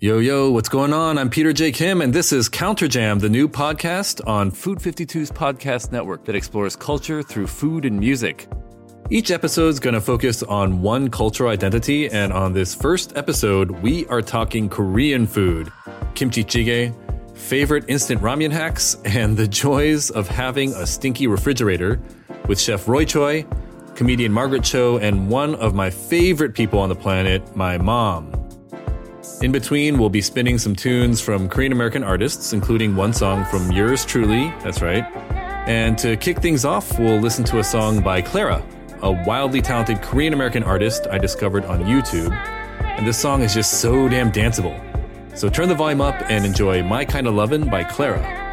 Yo, yo, what's going on? I'm Peter J. Kim, and this is Counter Jam, the new podcast on Food 52's podcast network that explores culture through food and music. Each episode is going to focus on one cultural identity, and on this first episode, we are talking Korean food, kimchi jjigae, favorite instant ramen hacks, and the joys of having a stinky refrigerator with Chef Roy Choi, comedian Margaret Cho, and one of my favorite people on the planet, my mom. In between, we'll be spinning some tunes from Korean American artists, including one song from yours truly, that's right. And to kick things off, we'll listen to a song by Clara, a wildly talented Korean American artist I discovered on YouTube. And this song is just so damn danceable. So turn the volume up and enjoy My Kinda Lovin' by Clara.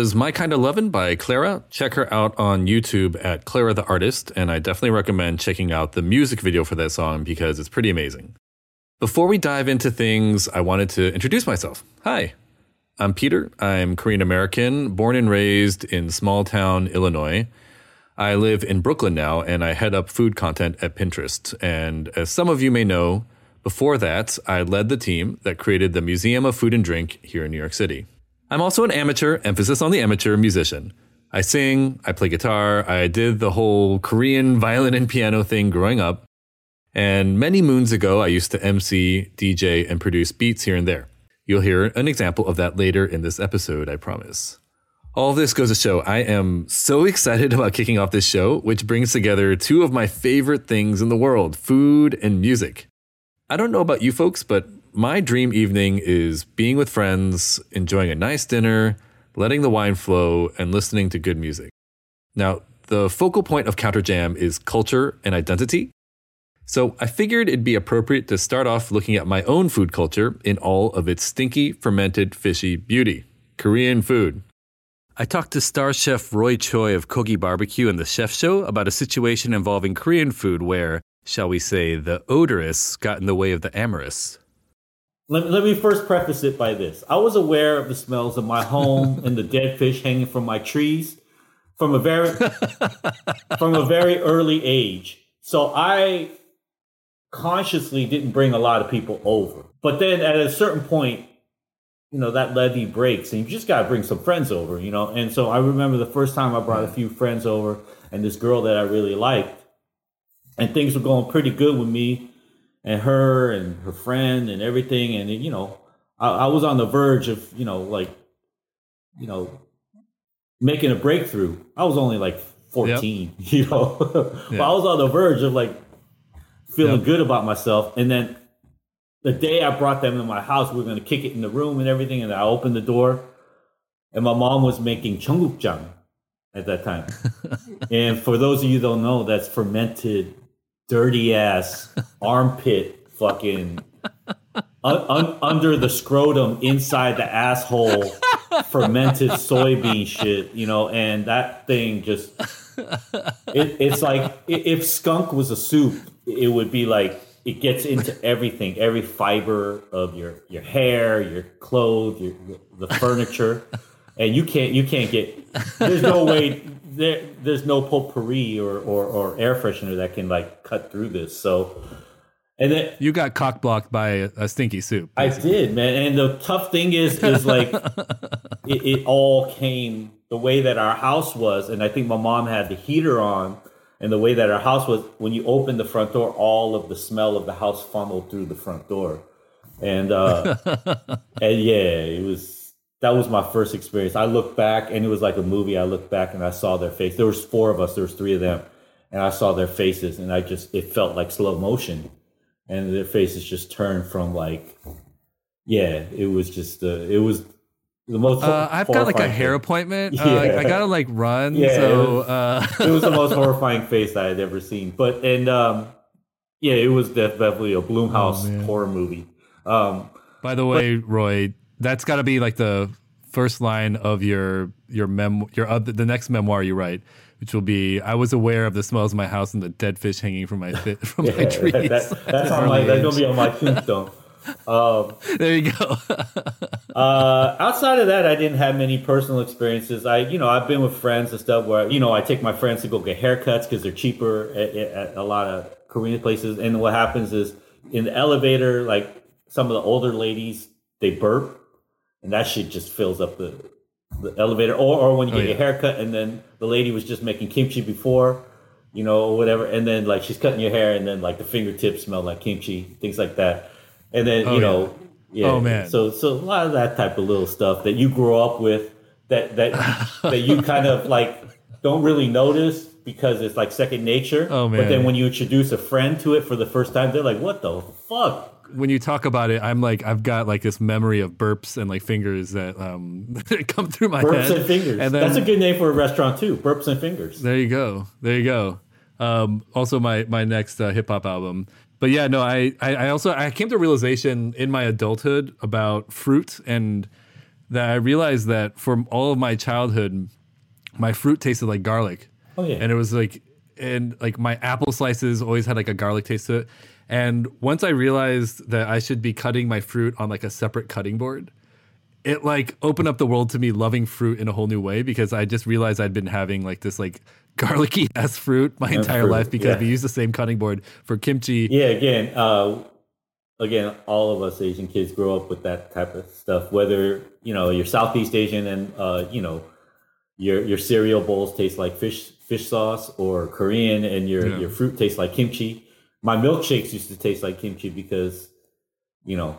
Was My Kind of Lovin' by Clara. Check her out on YouTube at Clara the Artist, and I definitely recommend checking out the music video for that song because it's pretty amazing. Before we dive into things, I wanted to introduce myself. Hi, I'm Peter. I'm Korean American, born and raised in small town Illinois. I live in Brooklyn now, and I head up food content at Pinterest. And as some of you may know, before that, I led the team that created the Museum of Food and Drink here in New York City. I'm also an amateur, emphasis on the amateur musician. I sing, I play guitar, I did the whole Korean violin and piano thing growing up. And many moons ago, I used to MC, DJ, and produce beats here and there. You'll hear an example of that later in this episode, I promise. All this goes to show I am so excited about kicking off this show, which brings together two of my favorite things in the world food and music. I don't know about you folks, but my dream evening is being with friends, enjoying a nice dinner, letting the wine flow, and listening to good music. Now, the focal point of Counter Jam is culture and identity. So I figured it'd be appropriate to start off looking at my own food culture in all of its stinky, fermented, fishy beauty Korean food. I talked to star chef Roy Choi of Kogi Barbecue and the Chef Show about a situation involving Korean food where, shall we say, the odorous got in the way of the amorous. Let, let me first preface it by this. I was aware of the smells of my home and the dead fish hanging from my trees from a very from a very early age. So I consciously didn't bring a lot of people over. But then at a certain point, you know, that levee breaks and you just got to bring some friends over, you know. And so I remember the first time I brought a few friends over and this girl that I really liked and things were going pretty good with me and her and her friend and everything. And you know, I, I was on the verge of you know like you know making a breakthrough. I was only like 14, yep. you know, but I was on the verge of like feeling yep. good about myself. And then the day I brought them in my house, we were going to kick it in the room and everything. And I opened the door, and my mom was making cheonggukjang at that time. and for those of you don't know, that's fermented dirty ass armpit fucking un- un- under the scrotum, inside the asshole, fermented soybean shit, you know, and that thing just. It, it's like if skunk was a soup, it would be like it gets into everything, every fiber of your your hair, your clothes, your, the furniture, and you can't you can't get. There's no way there. There's no potpourri or, or or air freshener that can like cut through this. So, and then You got cock blocked by a, a stinky soup. I did, man. And the tough thing is, is like it, it all came the way that our house was, and I think my mom had the heater on, and the way that our house was. When you open the front door, all of the smell of the house funneled through the front door, and uh, and yeah, it was. That was my first experience. I looked back, and it was like a movie. I looked back, and I saw their face. There was four of us. There was three of them, and I saw their faces, and I just it felt like slow motion and their faces just turned from like yeah it was just uh, it was the most Uh, I've got like a horrifying hair thing. appointment. Uh, Yeah. I gotta like run. Yeah, so it was- uh, it was the most horrifying face i had ever seen but and um yeah it was definitely a Blumhouse Oh, horror movie um by the way, Roy, that's got to be like the first line of your your mem your other the next memoir you write, which will be I was aware of the smells of my house and the dead fish hanging from my fi- from my yeah, trees. that, that's on my that's gonna be on my tombstone um there you go. Uh, outside of that, I didn't have many personal experiences. I, you know, I've been with friends and stuff where, you know, I take my friends to go get haircuts because they're cheaper at, at a lot of Korean places. And what happens is in the elevator, like some of the older ladies, they burp and that shit just fills up the, the elevator. Or, or when you Oh, get yeah. your haircut and then the lady was just making kimchi before, you know, or whatever. And then like she's cutting your hair and then like the fingertips smell like kimchi, things like that. And then, Oh, you know, yeah. Oh, man. So so a lot of that type of little stuff that you grow up with that that that you kind of like don't really notice because it's like second nature. Oh, man. But then when you introduce a friend to it for the first time, they're like, "What the fuck?" When you talk about it, I'm like I've got like this memory of burps and like fingers that um come through my Burps head. and fingers. And then That's a good name for a restaurant too. Burps and fingers. There you go. There you go. Um, also, my my next uh, hip hop album. But yeah, no, I, I I also I came to a realization in my adulthood about fruit and that I realized that for all of my childhood, my fruit tasted like garlic. Oh yeah. And it was like, and like my apple slices always had like a garlic taste to it. And once I realized that I should be cutting my fruit on like a separate cutting board, it like opened up the world to me loving fruit in a whole new way because I just realized I'd been having like this like garlicky ass fruit my entire fruit, life because yeah. we use the same cutting board for kimchi. yeah. Again, uh, again, all of us Asian kids grow up with that type of stuff. Whether you know you're Southeast Asian and uh, you know your your cereal bowls taste like fish fish sauce, or Korean and your Yeah. your fruit tastes like kimchi. My milkshakes used to taste like kimchi because you know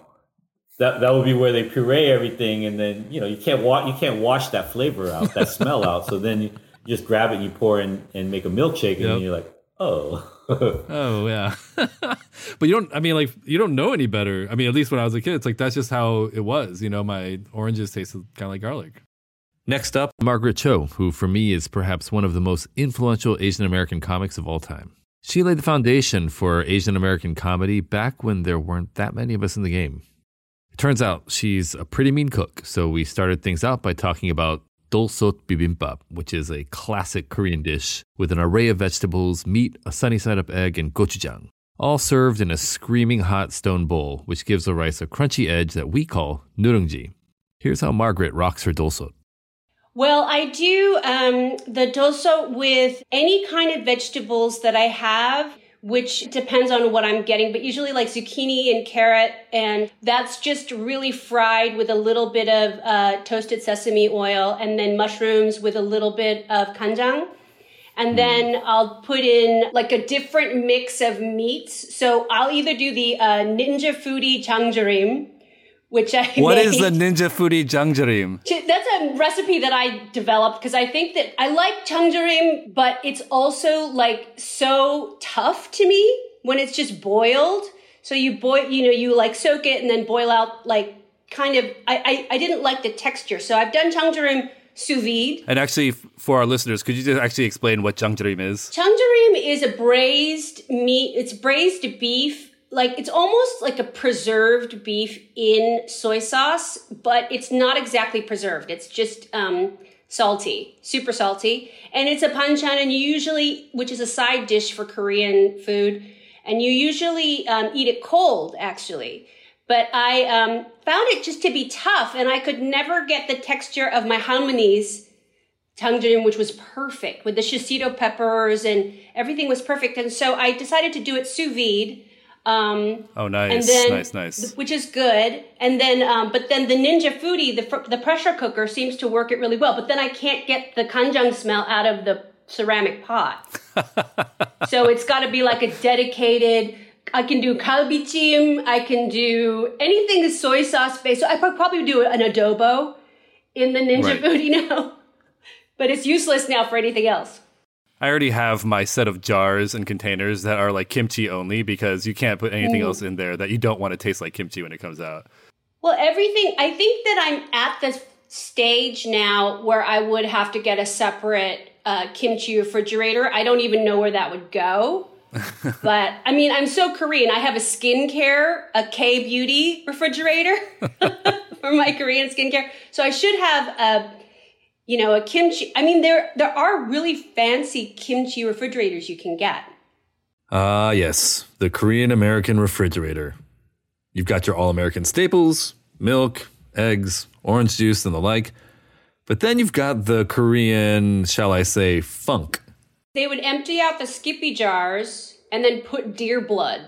that that would be where they puree everything, and then you know you can't wa- you can't wash that flavor out, that smell out. So then you just grab it, and you pour in and make a milkshake, and Yep. then you're like, oh. Oh yeah, but you don't. I mean, like you don't know any better. I mean, at least when I was a kid, it's like that's just how it was. You know, my oranges tasted kind of like garlic. Next up, Margaret Cho, who for me is perhaps one of the most influential Asian American comics of all time. She laid the foundation for Asian American comedy back when there weren't that many of us in the game. It turns out she's a pretty mean cook, so we started things out by talking about dolsot bibimbap, which is a classic Korean dish with an array of vegetables, meat, a sunny side up egg, and gochujang, all served in a screaming hot stone bowl, which gives the rice a crunchy edge that we call nurungji. Here's how Margaret rocks her dolsot. Well, I do um, the doso with any kind of vegetables that I have, which depends on what I'm getting, but usually like zucchini and carrot. And that's just really fried with a little bit of uh, toasted sesame oil and then mushrooms with a little bit of kanjang. And then I'll put in like a different mix of meats. So I'll either do the uh, Ninja Foodi Jangjarim, which I What is made. the Ninja Foodi jangjarim? That's a recipe that I developed because I think that I like changjarim, but it's also like so tough to me when it's just boiled. So you boil, you know, you like soak it and then boil out like kind of. I I, I didn't like the texture, so I've done changjarim sous vide. And actually, for our listeners, could you just actually explain what jangjarim is? Changjarim is a braised meat. It's braised beef like it's almost like a preserved beef in soy sauce, but it's not exactly preserved. It's just um, salty, super salty, and it's a panchan. And you usually, which is a side dish for Korean food, and you usually um, eat it cold, actually. But I um, found it just to be tough, and I could never get the texture of my harmonies tangjin, which was perfect with the shishito peppers and everything was perfect. And so I decided to do it sous vide. Um, oh, nice, then, nice, nice. Which is good. And then, um, but then the Ninja Foodi, the the pressure cooker, seems to work it really well. But then I can't get the kanjang smell out of the ceramic pot. so it's got to be like a dedicated. I can do kalbichim. I can do anything soy sauce based. So I could probably do an adobo in the Ninja right. Foodi now but it's useless now for anything else. I already have my set of jars and containers that are like kimchi only because you can't put anything mm. else in there that you don't want to taste like kimchi when it comes out. Well, everything, I think that I'm at the stage now where I would have to get a separate uh, kimchi refrigerator. I don't even know where that would go. but I mean, I'm so Korean. I have a skincare, a K beauty refrigerator for my Korean skincare. So I should have a you know, a kimchi. I mean, there there are really fancy kimchi refrigerators you can get. Ah, uh, yes, the Korean American refrigerator. You've got your all American staples, milk, eggs, orange juice, and the like. But then you've got the Korean, shall I say, funk. They would empty out the Skippy jars and then put deer blood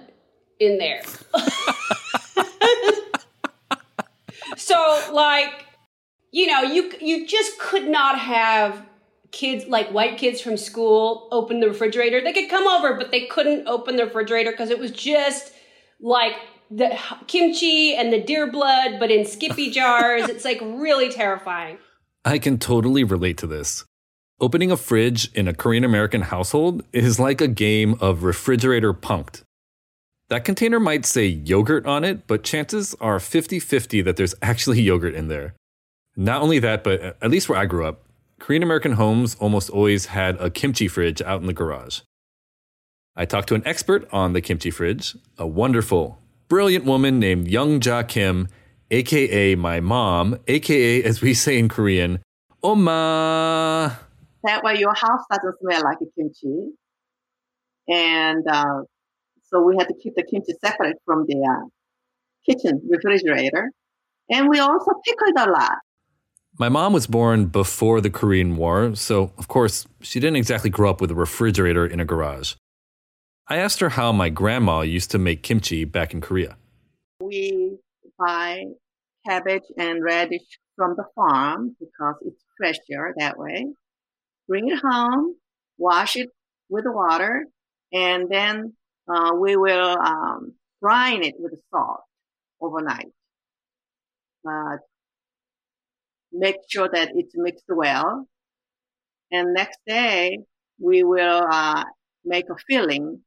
in there. so, like, you know, you you just could not have kids like white kids from school open the refrigerator. They could come over, but they couldn't open the refrigerator because it was just like the kimchi and the deer blood, but in Skippy jars. it's like really terrifying. I can totally relate to this. Opening a fridge in a Korean American household is like a game of refrigerator punked. That container might say yogurt on it, but chances are 50 50 that there's actually yogurt in there. Not only that, but at least where I grew up, Korean American homes almost always had a kimchi fridge out in the garage. I talked to an expert on the kimchi fridge, a wonderful, brilliant woman named Young Ja Kim, aka my mom, aka, as we say in Korean, Oma. That way your house doesn't smell like a kimchi. And uh, so we had to keep the kimchi separate from the uh, kitchen refrigerator. And we also pickled a lot. My mom was born before the Korean War, so of course, she didn't exactly grow up with a refrigerator in a garage. I asked her how my grandma used to make kimchi back in Korea. We buy cabbage and radish from the farm because it's fresher that way. Bring it home, wash it with the water, and then uh, we will um, brine it with salt overnight. Uh, make sure that it's mixed well. And next day, we will uh, make a filling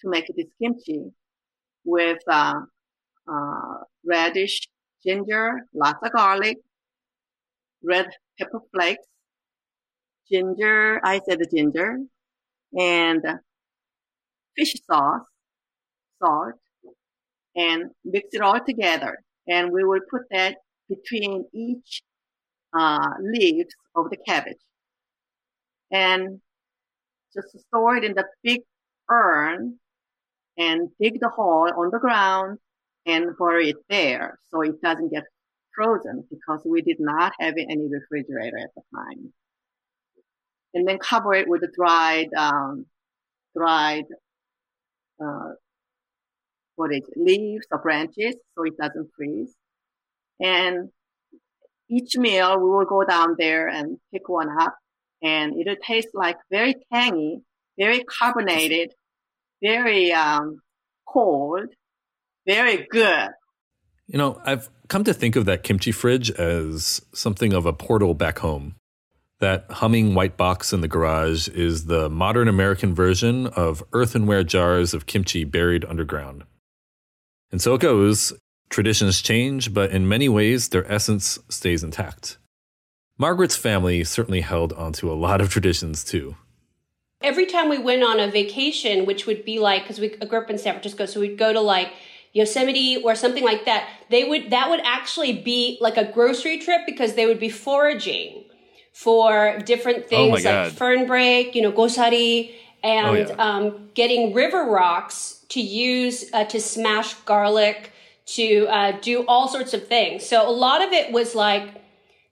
to make this kimchi with uh, uh, radish, ginger, lots of garlic, red pepper flakes, ginger, I said the ginger, and fish sauce, salt, and mix it all together. And we will put that between each uh, leaves of the cabbage. And just store it in the big urn and dig the hole on the ground and bury it there so it doesn't get frozen because we did not have any refrigerator at the time. And then cover it with the dried, um, dried, uh, what is it, leaves or branches so it doesn't freeze. And each meal we will go down there and pick one up and it'll taste like very tangy, very carbonated, very um, cold, very good. You know, I've come to think of that kimchi fridge as something of a portal back home. That humming white box in the garage is the modern American version of earthenware jars of kimchi buried underground. And so it goes Traditions change, but in many ways, their essence stays intact. Margaret's family certainly held onto a lot of traditions too. Every time we went on a vacation, which would be like, because we grew up in San Francisco, so we'd go to like Yosemite or something like that, they would, that would actually be like a grocery trip because they would be foraging for different Oh things my like God. fern break, you know, gosari, and Oh, yeah. um, getting river rocks to use uh, to smash garlic, to uh, do all sorts of things. So a lot of it was like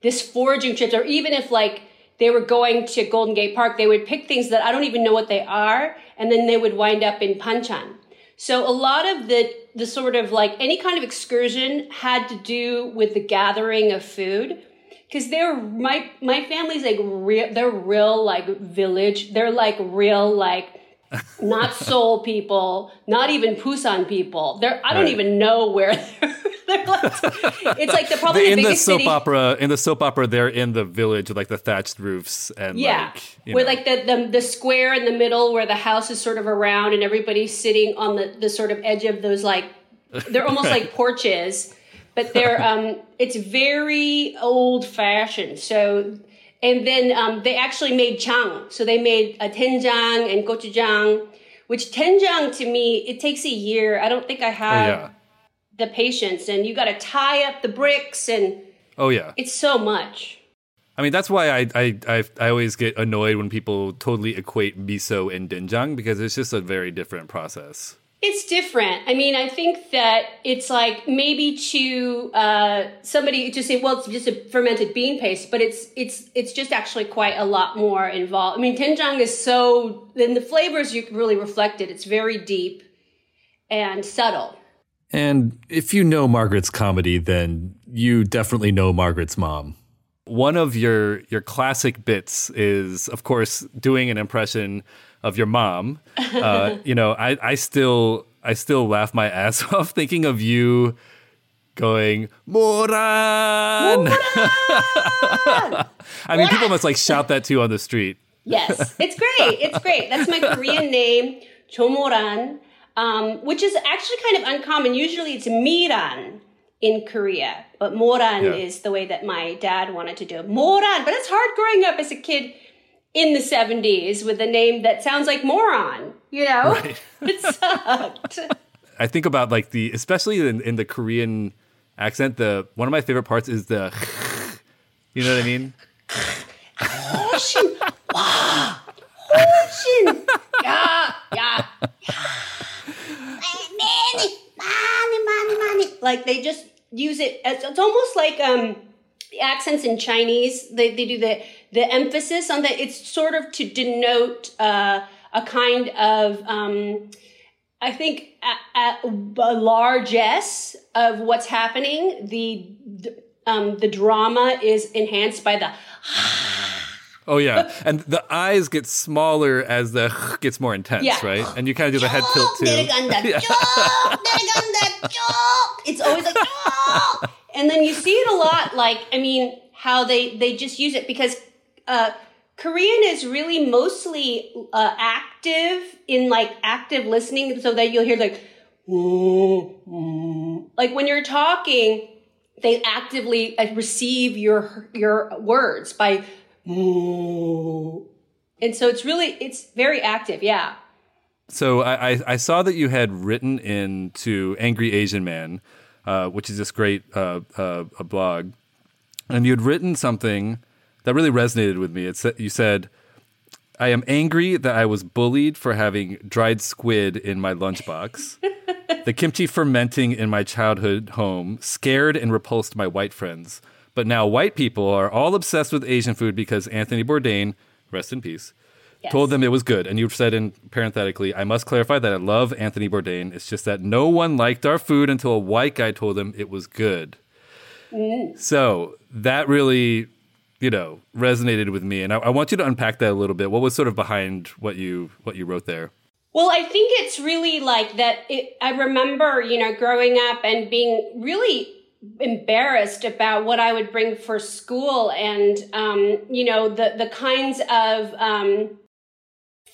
this foraging trips, or even if like they were going to Golden Gate Park, they would pick things that I don't even know what they are, and then they would wind up in Panchan. So a lot of the the sort of like any kind of excursion had to do with the gathering of food because they're my my family's like real they're real like village they're like real like not Seoul people not even Busan people. They're I don't Right. even know where they're, they're like it's like they're probably the in the biggest soap city. opera, in the soap opera, they're in the village with like the thatched roofs and yeah. like, you with know. like the, the the square in the middle where the house is sort of around and everybody's sitting on the the sort of edge of those like they're almost like porches but they're um it's very old fashioned so and then um, they actually made chang. So they made a doenjang and gochujang which doenjang to me it takes a year. I don't think i oh have yeah, the patience. And you got to tie up the bricks and oh yeah. it's so much. I mean, that's why I, I I I always get annoyed when people totally equate miso and doenjang because it's just a very different process. It's different. I mean, I think that it's like maybe to uh, somebody to say, well, it's just a fermented bean paste, but it's it's it's just actually quite a lot more involved. I mean, doenjang is so then the flavors you can really reflect it. It's very deep and subtle. And if you know Margaret's comedy, then you definitely know Margaret's mom. One of your your classic bits is, of course, doing an impression of your mom. Uh, you know, I, I still I still laugh my ass off thinking of you going Moran. I mean, people must like shout that to you on the street. Yes, it's great. It's great. That's my Korean name, Chomoran, um, which is actually kind of uncommon. Usually it's Miran in Korea, but Moran Yeah. is the way that my dad wanted to do it. Moran, but it's hard growing up as a kid in the 70s with a name that sounds like moron, you know? Right. it sucked. I think about like the, especially in, in, the Korean accent, the one of my favorite parts is the, you know what I mean? like they just use it as, it's almost like um accents in Chinese, they, they do the, the emphasis on that. It's sort of to denote uh, a kind of, um, I think, a, a, largesse of what's happening. The, the, um, the drama is enhanced by the. Oh yeah, and the eyes get smaller as the gets more intense, yeah. right? And you kind of do the head tilt too. it's always like and then you see it a lot. Like, I mean, how they they just use it because uh, Korean is really mostly uh, active in like active listening, so that you'll hear like, like when you're talking, they actively uh, receive your your words by. And so it's really it's very active, yeah. So I, I, I saw that you had written in to Angry Asian Man, uh, which is this great uh, uh, a blog, and you had written something that really resonated with me. It said you said, "I am angry that I was bullied for having dried squid in my lunchbox." the kimchi fermenting in my childhood home scared and repulsed my white friends. But now white people are all obsessed with Asian food because Anthony Bourdain, rest in peace, Yes. told them it was good. And you said in parenthetically, I must clarify that I love Anthony Bourdain. It's just that no one liked our food until a white guy told them it was good. So that really, you know, resonated with me. And I, I want you to unpack that a little bit. What was sort of behind what you what you wrote there? Well, I think it's really like that. It, I remember, you know, growing up and being really embarrassed about what I would bring for school, and um, you know, the the kinds of um,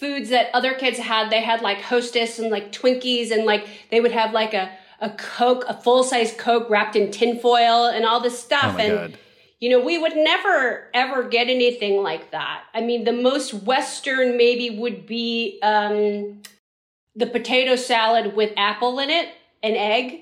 foods that other kids had. They had like Hostess and like Twinkies, and like they would have like a a Coke, a full size Coke wrapped in tinfoil, and all this stuff. Oh my and god. you know, we would never ever get anything like that. I mean, the most Western maybe would be um, the potato salad with apple in it, an egg,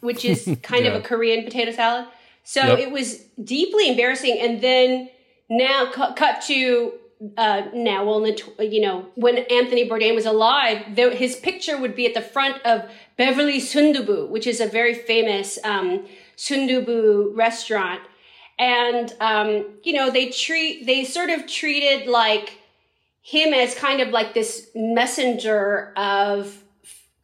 which is kind yeah. of a Korean potato salad. So yep. it was deeply embarrassing. And then now cu- cut to uh, now, well, you know, when Anthony Bourdain was alive, there, his picture would be at the front of Beverly Sundubu, which is a very famous um, Sundubu restaurant and um, you know they treat they sort of treated like him as kind of like this messenger of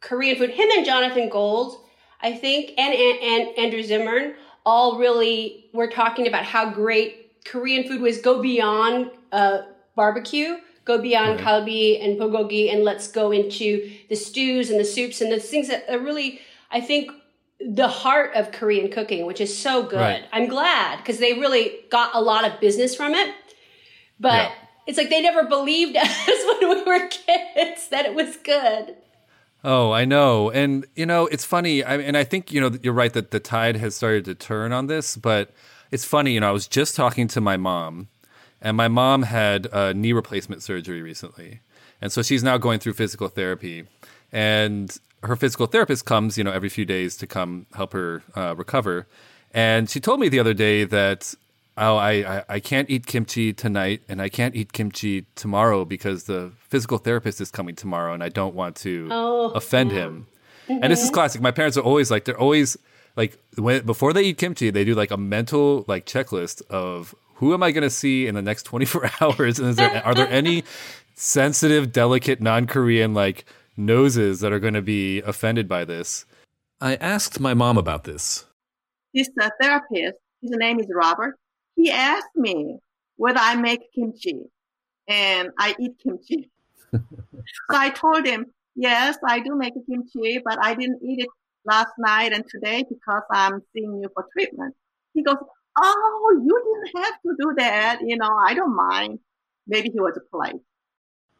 Korean food. Him and Jonathan Gold, I think, and and, and Andrew Zimmern all really were talking about how great Korean food was. Go beyond uh, barbecue. Go beyond right. kalbi and bulgogi, and let's go into the stews and the soups and the things that are really, I think, the heart of Korean cooking, which is so good. Right. I'm glad because they really got a lot of business from it. But yeah. it's like they never believed us when we were kids that it was good. Oh, I know. And, you know, it's funny. I, and I think, you know, you're right that the tide has started to turn on this. But it's funny, you know, I was just talking to my mom, and my mom had a knee replacement surgery recently. And so she's now going through physical therapy. And her physical therapist comes, you know, every few days to come help her uh, recover. And she told me the other day that oh, I, I, I can't eat kimchi tonight and I can't eat kimchi tomorrow because the physical therapist is coming tomorrow and I don't want to oh, offend yeah. him. Mm-hmm. And this is mm-hmm. classic. My parents are always like they're always like when before they eat kimchi, they do like a mental like checklist of who am I going to see in the next 24 hours and is there are there any sensitive, delicate non-Korean like noses that are going to be offended by this. I asked my mom about this. He's a therapist. His name is Robert. He asked me whether I make kimchi and I eat kimchi. so I told him, yes, I do make kimchi, but I didn't eat it last night and today because I'm seeing you for treatment. He goes, oh, you didn't have to do that. You know, I don't mind. Maybe he was polite.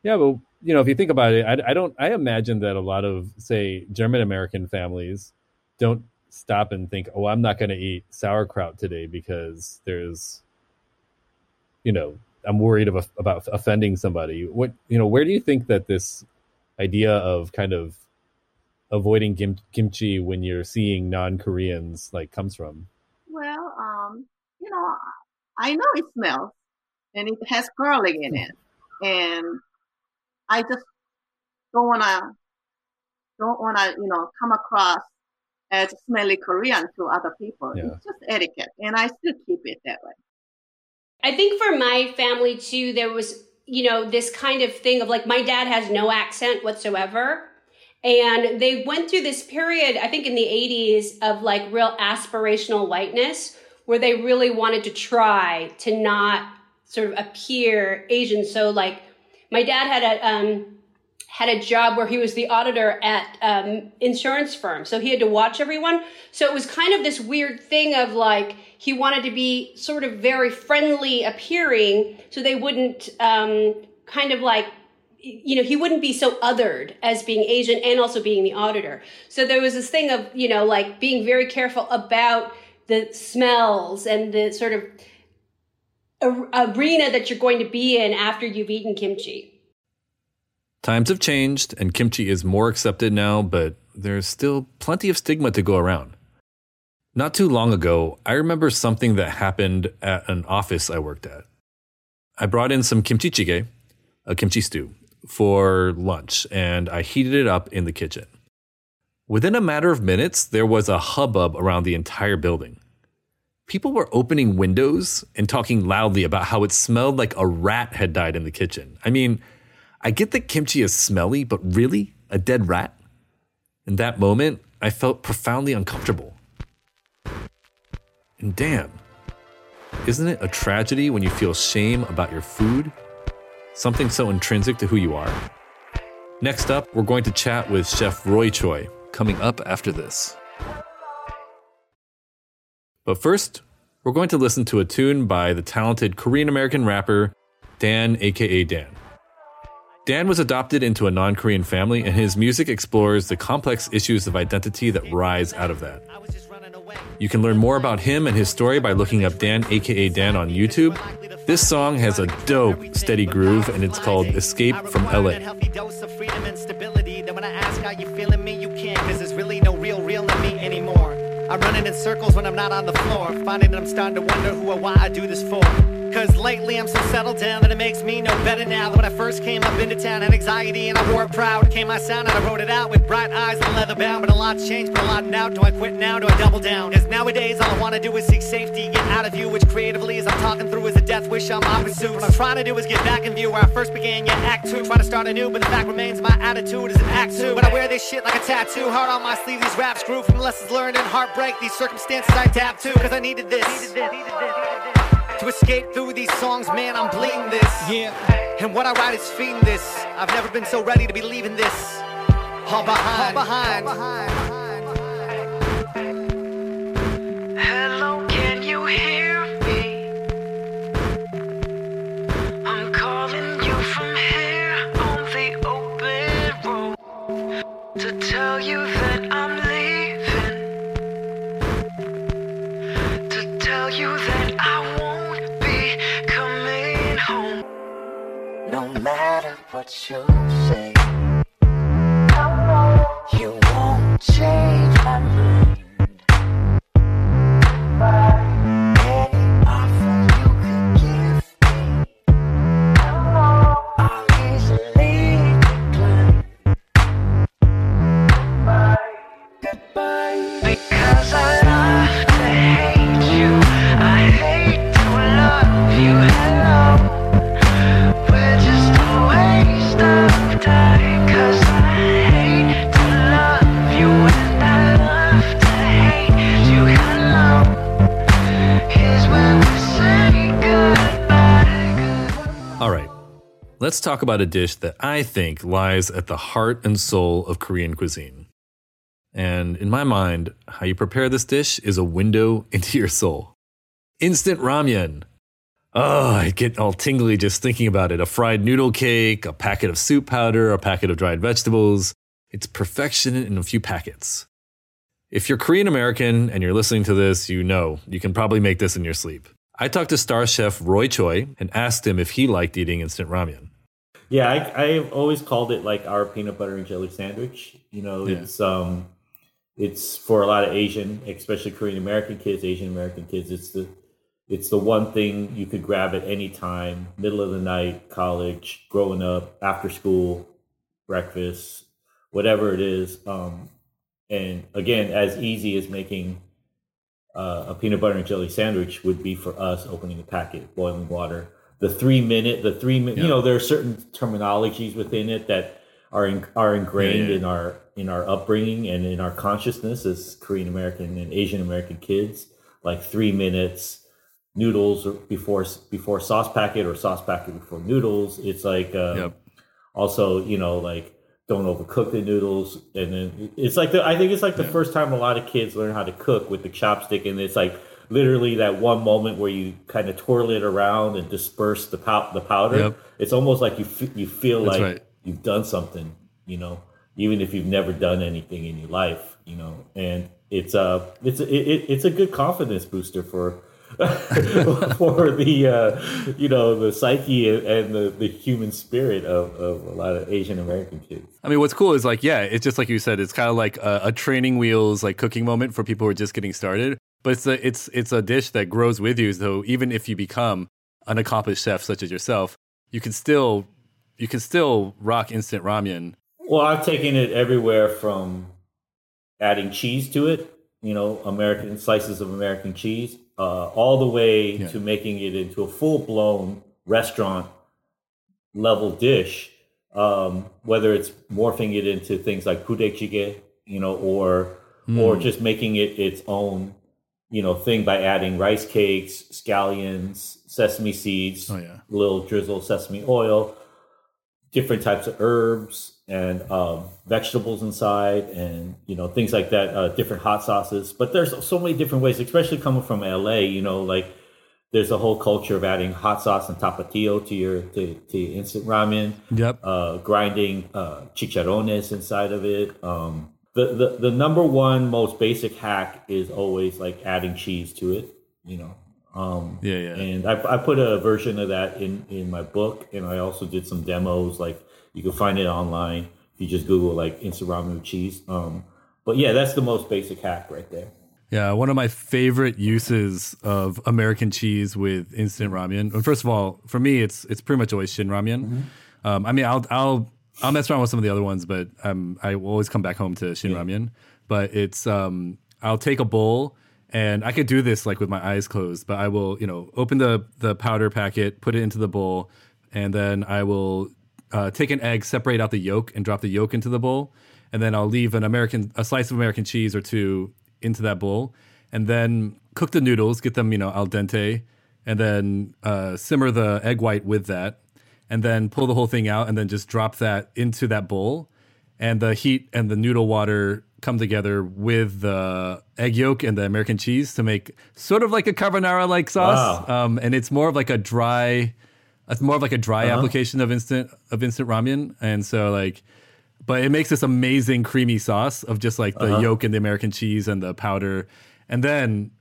Yeah, but you know, if you think about it, I, I don't. I imagine that a lot of, say, German American families don't stop and think, "Oh, I'm not going to eat sauerkraut today because there's, you know, I'm worried about, about offending somebody." What you know, where do you think that this idea of kind of avoiding kim- kimchi when you're seeing non-Koreans like comes from? Well, you know, I know it smells and it has garlic in hmm. it, and I just don't wanna don't wanna you know come across as smelly Korean to other people. Yeah. It's just etiquette, and I still keep it that way. I think for my family too, there was you know this kind of thing of like my dad has no accent whatsoever. And they went through this period, I think in the 80s, of like real aspirational whiteness, where they really wanted to try to not sort of appear Asian. So, like, my dad had a um, had a job where he was the auditor at um, insurance firm, so he had to watch everyone. So it was kind of this weird thing of like he wanted to be sort of very friendly appearing, so they wouldn't um, kind of like you know, he wouldn't be so othered as being Asian and also being the auditor. So there was this thing of, you know, like being very careful about the smells and the sort of arena that you're going to be in after you've eaten kimchi. Times have changed and kimchi is more accepted now, but there's still plenty of stigma to go around. Not too long ago, I remember something that happened at an office I worked at. I brought in some kimchi jjigae, a kimchi stew, for lunch, and I heated it up in the kitchen. Within a matter of minutes, there was a hubbub around the entire building people were opening windows and talking loudly about how it smelled like a rat had died in the kitchen. I mean, I get that kimchi is smelly, but really? A dead rat? In that moment, I felt profoundly uncomfortable. And damn, isn't it a tragedy when you feel shame about your food? Something so intrinsic to who you are? Next up, we're going to chat with Chef Roy Choi, coming up after this. But first, we're going to listen to a tune by the talented Korean American rapper Dan, aka Dan. Dan was adopted into a non Korean family, and his music explores the complex issues of identity that rise out of that. You can learn more about him and his story by looking up Dan, aka Dan, on YouTube. This song has a dope, steady groove, and it's called Escape from LA anymore. I'm running in circles when I'm not on the floor, finding that I'm starting to wonder who or why I do this for. Cause lately I'm so settled down that it makes me no better now than when I first came up into town. Had anxiety and I wore it proud. Came my sound and I wrote it out with bright eyes and leather bound. But a lot's changed, but a lot now. Do I quit now? Do I double down? Cause nowadays all I wanna do is seek safety, get out of view, which creatively as I'm talking through is a death wish on my pursuit. What I'm trying to do is get back in view where I first began, yeah, act two. Try to start anew, but the fact remains my attitude is an act two. But I wear this shit like a tattoo. Hard on my sleeve, these raps grew from lessons learned and heartbreak. These circumstances I tap to, cause I needed this. Needed this. Needed this. To escape through these songs, man, I'm bleeding this. Yeah. And what I write is feeding this. I've never been so ready to be leaving this. All behind. All behind. All behind. Hello, can you hear me? I'm calling you from here on the open road to tell you No matter what you say, you won't change my mind. Let's talk about a dish that I think lies at the heart and soul of Korean cuisine. And in my mind, how you prepare this dish is a window into your soul. Instant ramen. Oh, I get all tingly just thinking about it. A fried noodle cake, a packet of soup powder, a packet of dried vegetables. It's perfection in a few packets. If you're Korean American and you're listening to this, you know you can probably make this in your sleep. I talked to star chef Roy Choi and asked him if he liked eating instant ramen. Yeah, I, I've always called it like our peanut butter and jelly sandwich. You know, Yeah. it's um, it's for a lot of Asian, especially Korean American kids, Asian American kids. It's the it's the one thing you could grab at any time, middle of the night, college, growing up, after school, breakfast, whatever it is. Um, and again, as easy as making uh, a peanut butter and jelly sandwich would be for us opening a packet, boiling water. The three minute, the three minute, you know, there are certain terminologies within it that are in, are ingrained Yeah, yeah. in our in our upbringing and in our consciousness as Korean American and Asian American kids. Like three minutes, noodles before before sauce packet or sauce packet before noodles. It's like uh, Yep. also you know like don't overcook the noodles and then it's like the, i think it's like the Yeah. first time a lot of kids learn how to cook with the chopstick and it's like literally that one moment where you kind of twirl it around and disperse the pow- the powder Yep. it's almost like you f- you feel That's like right. you've done something you know even if you've never done anything in your life you know and it's a it's a, it, it- it's a good confidence booster for for the uh, you know the psyche and, and the, the human spirit of, of a lot of Asian American kids. I mean, what's cool is like, yeah, it's just like you said, it's kind of like a, a training wheels, like cooking moment for people who are just getting started. But it's a, it's it's a dish that grows with you. So even if you become an accomplished chef such as yourself, you can still you can still rock instant ramen. Well, I've taken it everywhere from adding cheese to it, you know, American slices of American cheese, uh, all the way Yeah. to making it into a full blown restaurant level dish. Um, whether it's morphing it into things like pudekjjigae, you know, or or Mm. just making it its own, you know, thing by adding rice cakes, scallions, sesame seeds, Oh, yeah. little drizzle of sesame oil, different types of herbs and um, vegetables inside, and you know things like that. Uh, different hot sauces, but there's so many different ways, especially coming from LA. You know, like there's a whole culture of adding hot sauce and tapatio to your to, to your instant ramen Yep. uh, grinding uh, chicharrones inside of it, um, the, the the number one most basic hack is always like adding cheese to it. You know. Um, Yeah, yeah. And I, I put a version of that in in my book, and I also did some demos. Like you can find it online if you just Google like instant ramen with cheese. Um, but yeah, that's the most basic hack right there. Yeah, one of my favorite uses of American cheese with instant ramen. First of all, for me, it's it's pretty much always Shin ramen. Um, I mean, I'll I'll I'll mess around with some of the other ones, but um, I will always come back home to Shin ramen. But it's um, I'll take a bowl and I could do this like with my eyes closed, but I will you know open the the powder packet, put it into the bowl, and then I will uh, take an egg, separate out the yolk, and drop the yolk into the bowl, and then I'll leave an American a slice of American cheese or two into that bowl, and then cook the noodles, get them you know al dente, and then uh, simmer the egg white with that, and then pull the whole thing out, and then just drop that into that bowl, and the heat and the noodle water come together with the egg yolk and the American cheese to make sort of like a carbonara like sauce, Wow. um, and it's more of like a dry. It's more of like a dry Uh-huh. application of instant of instant ramen, and so like, but it makes this amazing creamy sauce of just like Uh-huh. the yolk and the American cheese and the powder, and then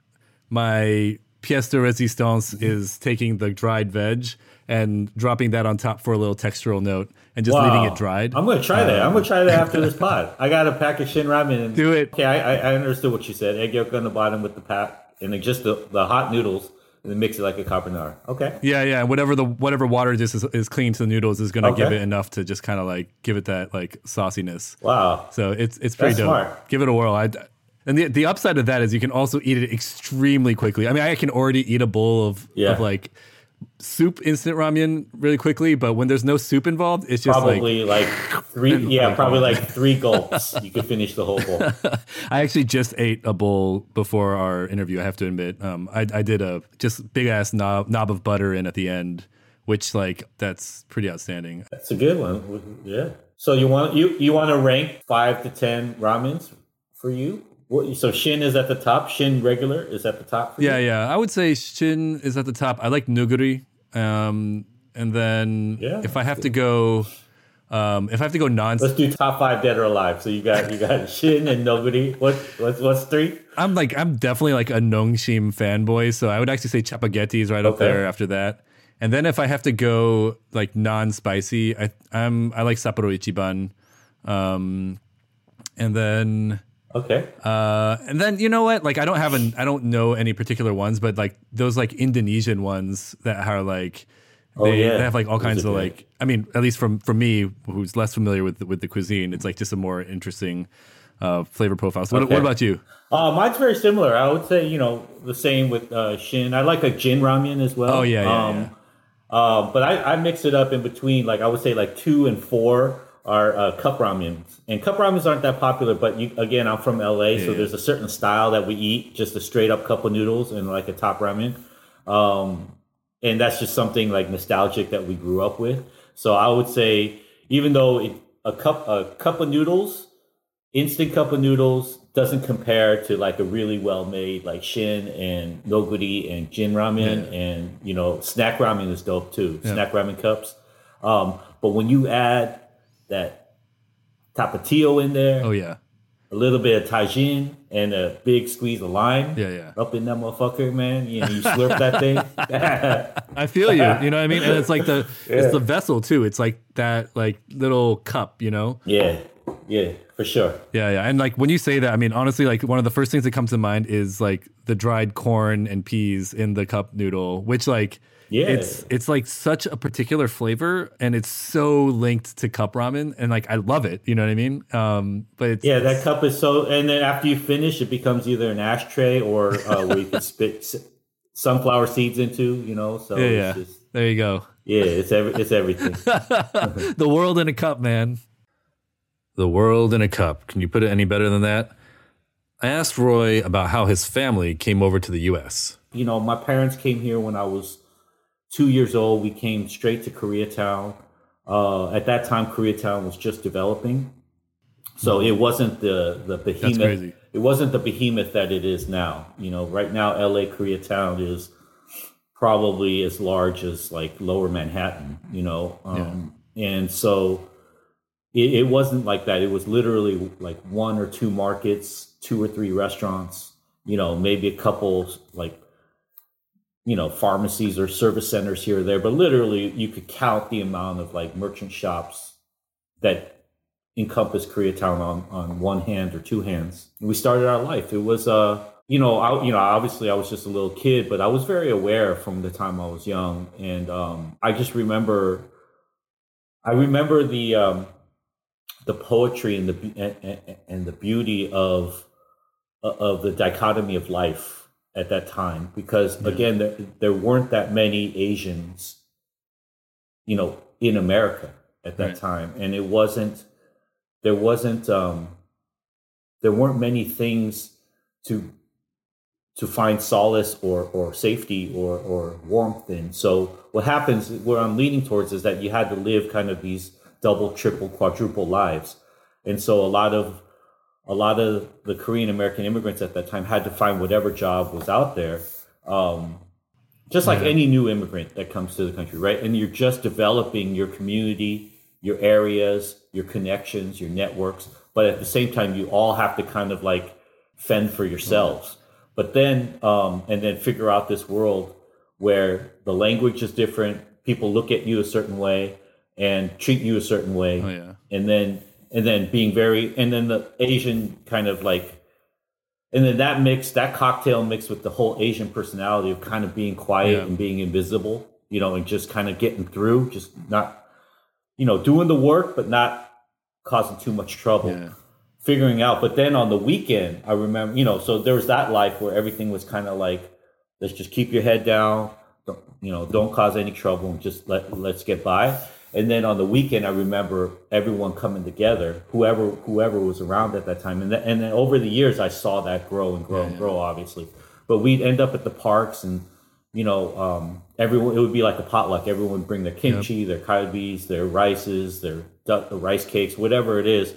my pièce de résistance is taking the dried veg and dropping that on top for a little textural note and just leaving it dried. I'm gonna try that. I'm gonna try that uh, after this pod. I got a pack of Shin ramen. And, Do it. Okay, I, I I understood what you said. Egg yolk on the bottom with the pat, and just the, the hot noodles, and then mix it like a carbonara. Okay. Yeah, yeah. Whatever the whatever water just is, is clean to the noodles is gonna give it enough to just kind of like give it that like sauciness. Wow. So it's it's pretty That's dope. smart. Give it a whirl. I, and the the upside of that is you can also eat it extremely quickly. I mean, I can already eat a bowl of Yeah. of like soup instant ramen really quickly, but when there's no soup involved, it's just like Probably like, three. Yeah, probably like three gulps. You could finish the whole bowl. I actually just ate a bowl before our interview. I have to admit, um, I, I did a just big ass knob, knob of butter in at the end, which like that's pretty outstanding. That's a good one. Yeah. So you want you you want to rank five to ten ramens for you? So Shin is at the top. Shin regular is at the top. For Yeah, you? yeah. I would say Shin is at the top. I like Neoguri. Um, and then Yeah, if I have to go, um, if I have to go non, Let's do top five dead or alive. So you got you got Shin and Nobody. What what's what's three? I'm like I'm definitely like a Nongshim fanboy, so I would actually say Chapagetti is right up there after that. And then if I have to go like non-spicy, I I'm I like Sapporo Ichiban. Um, and then Okay. uh, and then you know what? Like I don't have an I don't know any particular ones, but like those like Indonesian ones that are like Oh, they, yeah. they have like all kinds of good. like I mean at least from from me who's less familiar with with the cuisine, it's like just a more interesting uh, flavor profile. So what, Okay. what about you? Uh, mine's very similar. I would say, you know, the same with uh, Shin. I like a Jin ramen as well. Oh, yeah, yeah, um, Uh, but I, I mix it up in between. Like I would say, like two and four are uh, cup ramen. and cup ramens aren't that popular. But you, again, I'm from LA, so there's a certain style that we eat, just a straight up cup of noodles and like a top ramen. Um, and that's just something like nostalgic that we grew up with. So I would say, even though it, a cup a cup of noodles, instant cup of noodles doesn't compare to like a really well made like Shin and Neoguri and Jin ramen Yeah. and you know snack ramen is dope too. Yeah. Snack ramen cups. Um, but when you add that tapatio in there, Oh yeah, a little bit of tajin and a big squeeze of lime yeah, yeah. up in that motherfucker, man. You, know, you slurp that thing. I feel you. You know what I mean? And it's like the it's the vessel too. It's like that like little cup. You know? yeah, yeah, for sure. Yeah, yeah. And like when you say that, I mean honestly, like one of the first things that comes to mind is like the dried corn and peas in the cup noodle, which like Yeah. it's it's like such a particular flavor and it's so linked to cup ramen and like I love it. You know what I mean? Um, but it's, Yeah, that cup is so. And then after you finish, it becomes either an ashtray or uh, where you can spit sunflower seeds into. You know, so yeah, it's yeah. just, There you go. yeah, it's every, it's everything. the world in a cup, man. The world in a cup. Can you put it any better than that? I asked Roy about how his family came over to the US. you know, my parents came here when I was two years old. We came straight to Koreatown. Uh, at that time, Koreatown was just developing, so it wasn't the the behemoth. crazy. It wasn't the behemoth that it is now. You know, right now, LA Koreatown is probably as large as like Lower Manhattan. You know, um, and so it, it wasn't like that. It was literally like one or two markets, two or three restaurants, you know, maybe a couple like you know pharmacies or service centers here or there. But literally you could count the amount of like merchant shops that encompass koreatown on on one hand or two hands. We started our life. It was uh you know I, you know obviously i was just a little kid but i was very aware from the time i was young. And um i just remember i remember the um the poetry and the and, and, the beauty of of the dichotomy of life at that time because yeah. again there, there weren't that many asians you know in america at that right. time and it wasn't there wasn't um there weren't many things to to find solace or or safety or or warmth in so what happens where i'm leaning towards is that you had to live kind of these double triple quadruple lives and so a lot of a lot of the Korean American immigrants at that time had to find whatever job was out there. Um, just like yeah. any new immigrant that comes to the country, right? And you're just developing your community, your areas, your connections, your networks. But at the same time, you all have to kind of like fend for yourselves. But then, um, and then figure out this world where the language is different, people look at you a certain way and treat you a certain way. Oh, yeah. And then and then being very and then the asian kind of like and then that mix that cocktail mixed with the whole asian personality of kind of being quiet yeah. and being invisible you know and just kind of getting through just not you know doing the work but not causing too much trouble yeah. figuring out but then on the weekend i remember you know so there was that life where everything was kind of like let's just keep your head down don't, you know don't cause any trouble and just let let's get by and then on the weekend, I remember everyone coming together, whoever whoever was around at that time. And, th- and then over the years, I saw that grow and grow yeah, and grow, obviously. But we'd end up at the parks and, you know, um, everyone, it would be like a potluck. Everyone would bring their kimchi, yep. their kalbis, their rices, their duck, the rice cakes, whatever it is.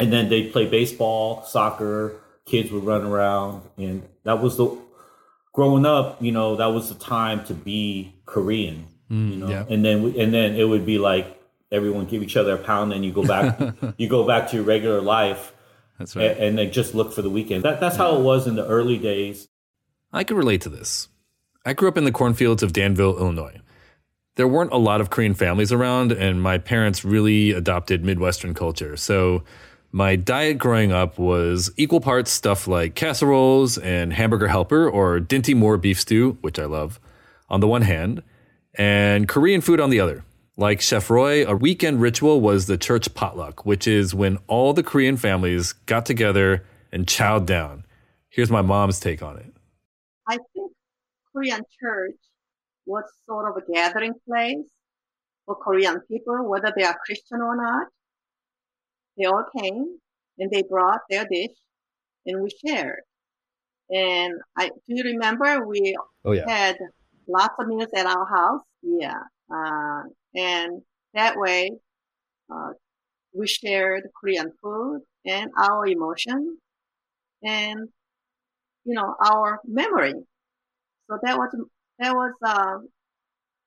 And then they'd play baseball, soccer, kids would run around. And that was the, growing up, you know, that was the time to be Korean Mm, you know, yeah. and then and then it would be like everyone give each other a pound, and you go back, you go back to your regular life. That's right, and, and then just look for the weekend. That, that's yeah. how it was in the early days. I can relate to this. I grew up in the cornfields of Danville, Illinois. There weren't a lot of Korean families around, and my parents really adopted Midwestern culture. So my diet growing up was equal parts stuff like casseroles and hamburger helper or Dinty Moore beef stew, which I love, on the one hand, and Korean food on the other. Like Chef Roy, a weekend ritual was the church potluck, which is when all the Korean families got together and chowed down. Here's my mom's take on it. I think Korean church was sort of a gathering place for Korean people, whether they are Christian or not. They all came and they brought their dish and we shared. And I do you remember we oh, yeah. had lots of meals at our house. Yeah. Uh, and that way, uh, we shared Korean food and our emotion and, you know, our memory. So that was, that was a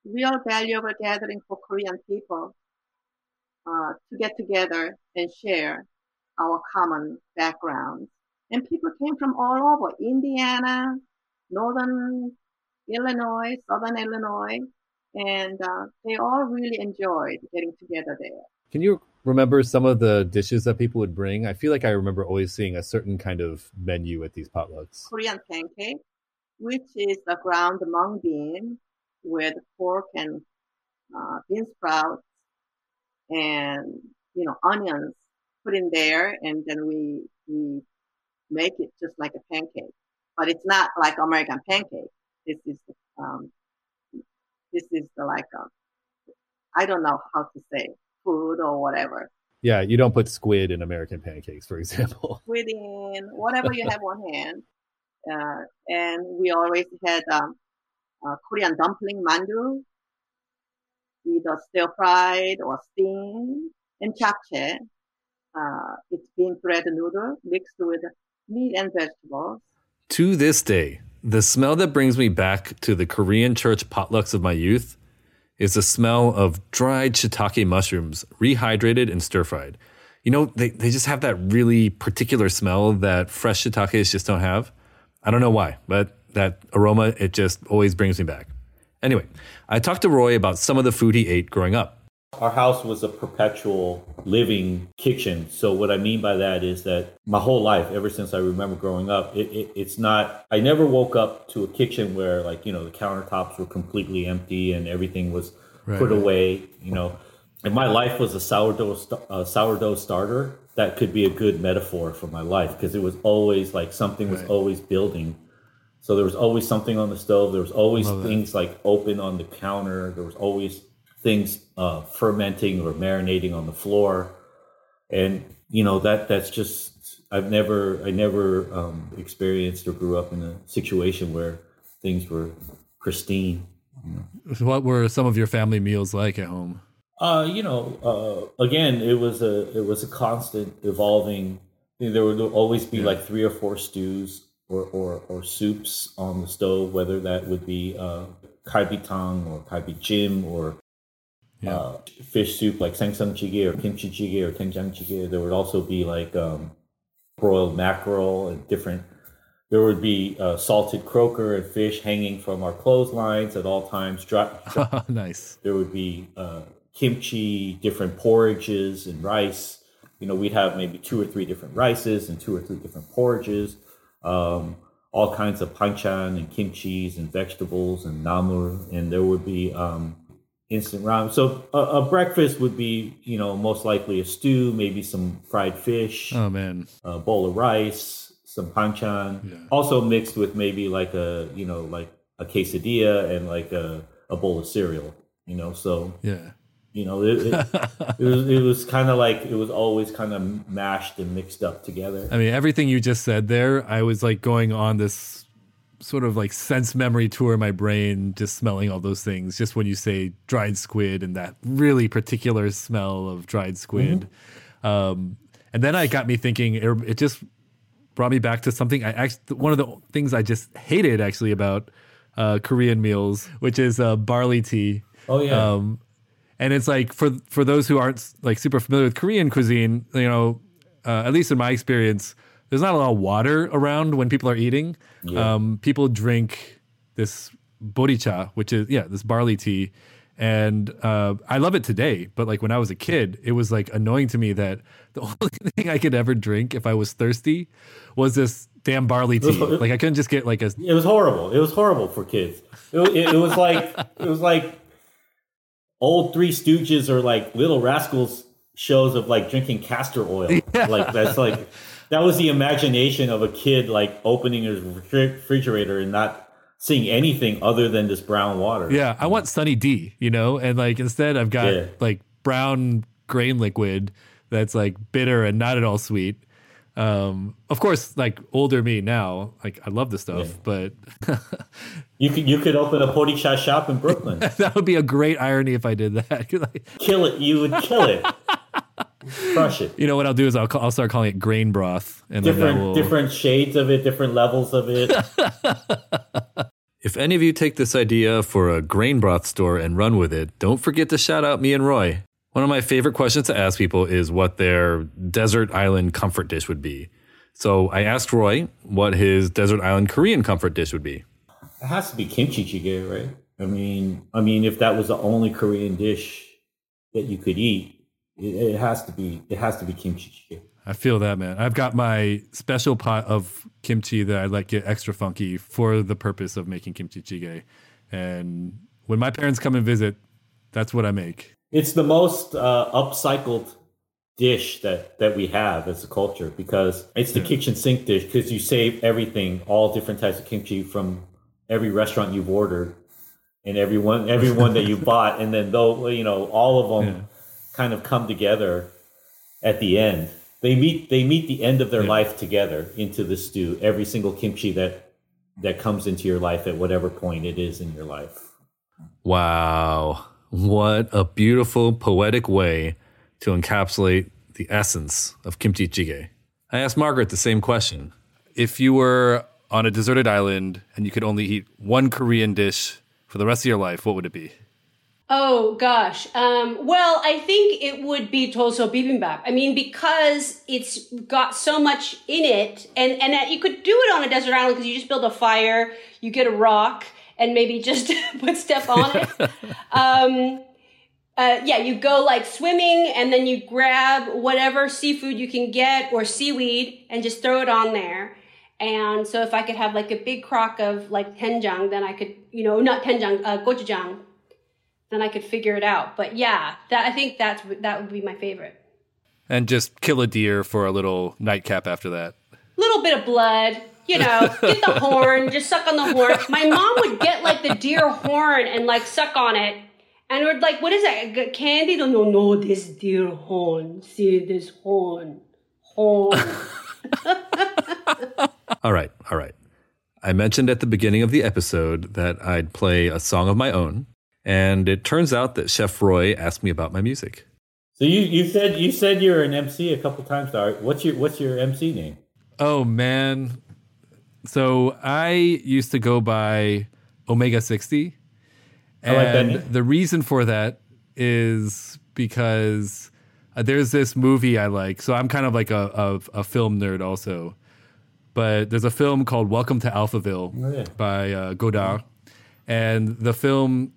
real valuable gathering for Korean people, uh, to get together and share our common background. And people came from all over Indiana, northern Illinois, Southern Illinois, and uh, they all really enjoyed getting together there. Can you remember some of the dishes that people would bring? I feel like I remember always seeing a certain kind of menu at these potlucks. Korean pancake, which is a ground mung bean with pork and uh, bean sprouts and you know onions put in there, and then we we make it just like a pancake, but it's not like American pancake this is um, this is the like a, um, I don't know how to say food or whatever. Yeah, you don't put squid in American pancakes, for example. Squid in whatever you have on hand, uh, and we always had um, uh, Korean dumpling mandu, either stir fried or steamed, and japchae. Uh, it's bean bread noodle mixed with meat and vegetables. To this day, the smell that brings me back to the Korean church potlucks of my youth is the smell of dried shiitake mushrooms, rehydrated and stir fried. You know, they, they just have that really particular smell that fresh shiitakes just don't have. I don't know why, but that aroma, it just always brings me back. Anyway, I talked to Roy about some of the food he ate growing up. Our house was a perpetual living kitchen. So what I mean by that is that my whole life, ever since I remember growing up, it, it, it's not. I never woke up to a kitchen where like you know the countertops were completely empty and everything was Right. put away. You know, if my life was a sourdough uh, sourdough starter, that could be a good metaphor for my life because it was always like something was Right. always building. So there was always something on the stove. There was always Love that. things like open on the counter. There was always things uh, fermenting or marinating on the floor, and you know that that's just I've never I never um, experienced or grew up in a situation where things were pristine. What were some of your family meals like at home? Uh, you know, uh, again, it was a it was a constant evolving. you There would always be like three or four stews or, or, or soups on the stove, whether that would be uh, kalbi tang or kalbi jjim or Yeah. uh, fish soup like saengseon jjigae or kimchi jjigae or doenjang jjigae. There would also be like um, broiled mackerel and different. There would be uh, salted croaker and fish hanging from our clotheslines at all times. Dry, nice. there would be uh, kimchi, different porridges, and rice. You know, we'd have maybe two or three different rices and two or three different porridges. Um, all kinds of panchan and kimchis and vegetables and namul, and there would be um, instant ramen. So a, a breakfast would be, you know, most likely a stew, maybe some fried fish, Oh man. a bowl of rice, some panchan, Yeah. also mixed with maybe like a, you know, like a quesadilla and like a, a bowl of cereal, you know, so, Yeah. you know, it, it, it was, it was kind of like, it was always kind of mashed and mixed up together. I mean, everything you just said there, I was like going on this sort of like sense memory tour in my brain, just smelling all those things. Just when you say dried squid and that really particular smell of dried squid. Um, and then I got me thinking, it, it just brought me back to something I actually, one of the things I just hated actually about uh, Korean meals, which is uh, barley tea. Oh yeah. Um, and it's like for for those who aren't like super familiar with Korean cuisine, you know, uh, at least in my experience, there's not a lot of water around when people are eating. Yeah. Um, people drink this boricha, which is yeah, this barley tea, and uh, I love it today. But like when I was a kid, it was like annoying to me that the only thing I could ever drink if I was thirsty was this damn barley tea. like I couldn't just get like a it was horrible. It was horrible for kids. It, it, it was like, it was like old Three Stooges or like Little Rascals shows of like drinking castor oil. Like that's like, that was the imagination of a kid like opening his refrigerator and not seeing anything other than this brown water. Yeah, I want Sunny D, you know, and like instead I've got Yeah. like brown grain liquid that's like bitter and not at all sweet. Um, of course, like older me now, like I love the stuff, but You could you could open a boricha shop in Brooklyn. that would be a great irony if I did that. Kill it. You would kill it. Crush it. you know what I'll do is I'll call, I'll start calling it grain broth, and then Different will, different shades of it, different levels of it. If any of you take this idea for a grain broth store and run with it, don't forget to shout out me and Roy. One of my favorite questions to ask people is what their desert island comfort dish would be. So I asked Roy what his desert island Korean comfort dish would be. It has to be kimchi jjigae, right? I mean, I mean, if that was the only Korean dish that you could eat, it, it has to be. It has to be kimchi jjigae. I feel that, man. I've got my special pot of kimchi that I let get extra funky for the purpose of making kimchi jjigae. And when my parents come and visit, that's what I make. It's the most uh, upcycled dish that that we have as a culture because it's the kitchen sink dish because you save everything, all different types of kimchi from every restaurant you've ordered and everyone everyone that you bought, and then though you know all of them Yeah. Kind of come together at the end. They meet they meet the end of their life together into the stew. Every single kimchi that that comes into your life at whatever point it is in your life. Wow. What a beautiful, poetic way to encapsulate the essence of kimchi jjigae. I asked Margaret the same question. If you were on a deserted island and you could only eat one Korean dish for the rest of your life, what would it be? Oh gosh. Um, well, I think it would be dolsot bibimbap. I mean, because it's got so much in it, and and uh, you could do it on a desert island because you just build a fire, you get a rock, and maybe just put stuff on it. um, uh, yeah, you go like swimming, and then you grab whatever seafood you can get or seaweed, and just throw it on there. And so, if I could have like a big crock of like doenjang, then I could, you know, not doenjang, uh, gochujang then I could figure it out. But yeah, that I think that's that would be my favorite. And just kill a deer for a little nightcap after that. Little bit of blood, you know, get the horn, just suck on the horn. My mom would get like the deer horn and like suck on it. And would like, what is that? Candy? No, no, no, this deer horn. See this horn. Horn. all right, all right. I mentioned at the beginning of the episode that I'd play a song of my own. And it turns out that Chef Roy asked me about my music. So you, you said you said you're an MC a couple times. Art. What's your what's your MC name? Oh man, so I used to go by Omega sixty, and like the reason for that is because uh, there's this movie I like. So I'm kind of like a, a, a film nerd also, but there's a film called Welcome to Alphaville oh, yeah. by uh, Godard, and the film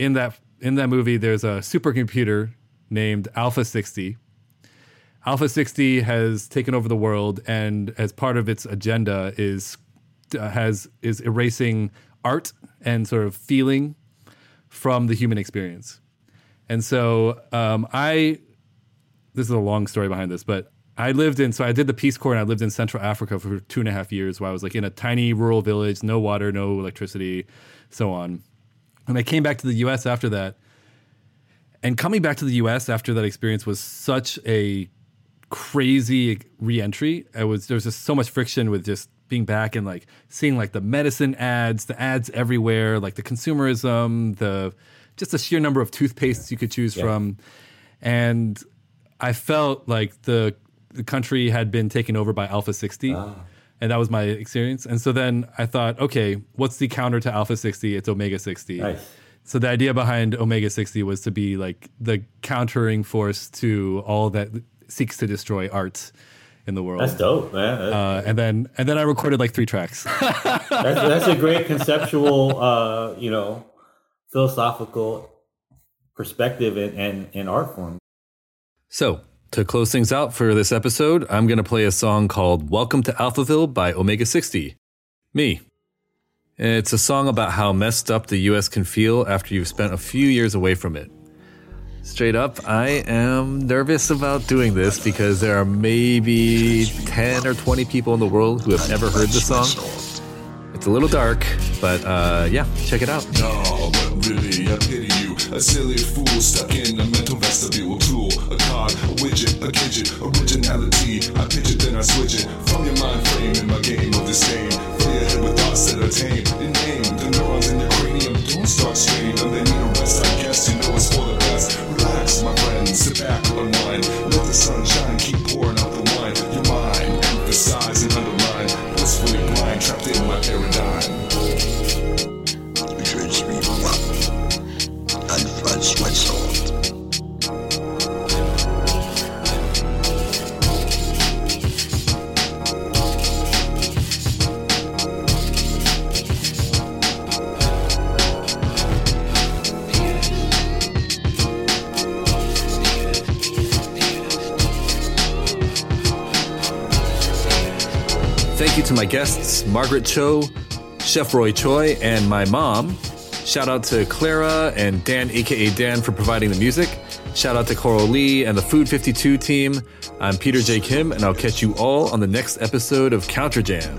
in that in that movie, there's a supercomputer named Alpha 60. Alpha 60 has taken over the world, and as part of its agenda is uh, has is erasing art and sort of feeling from the human experience. And so um, I, this is a long story behind this, but I lived in so I did the Peace Corps and I lived in Central Africa for two and a half years, where I was like in a tiny rural village, no water, no electricity, so on. And I came back to the US after that. And coming back to the US after that experience was such a crazy reentry. I was there was just so much friction with just being back and like seeing like the medicine ads, the ads everywhere, like the consumerism, the just the sheer number of toothpastes you could choose yeah. from. And I felt like the the country had been taken over by Alpha 60. Ah and that was my experience. And so then I thought, okay, what's the counter to Alpha 60? It's Omega 60. Nice. So the idea behind Omega 60 was to be like the countering force to all that seeks to destroy art in the world. That's dope, man. That's uh, and then and then I recorded like three tracks. that's, that's a great conceptual, uh, you know, philosophical perspective and, and, and art form. So to close things out for this episode, I'm going to play a song called Welcome to Alphaville by Omega 60. Me. It's a song about how messed up the US can feel after you've spent a few years away from it. Straight up, I am nervous about doing this because there are maybe 10 or 20 people in the world who have never heard the song. It's a little dark, but uh, yeah, check it out. No, A silly fool stuck in a mental vestibule tool. A card, a widget, a gadget, originality. I pitch it, then I switch it. From your mind frame in my game of disdain. Fill your head with thoughts that are tame. In name, the neurons in your cranium don't start straining. And they need a rest, I guess you know it's for the best. Relax, my friend, sit back, unwind. Let the sunshine keep pouring out the wine. Your mind, emphasize and underline. Blissfully blind, trapped in my paradigm. You to my guests, Margaret Cho, Chef Roy Choi, and my mom. Shout out to Clara and Dan, aka Dan, for providing the music. Shout out to Coral Lee and the Food 52 team. I'm Peter J. Kim, and I'll catch you all on the next episode of Counter Jam.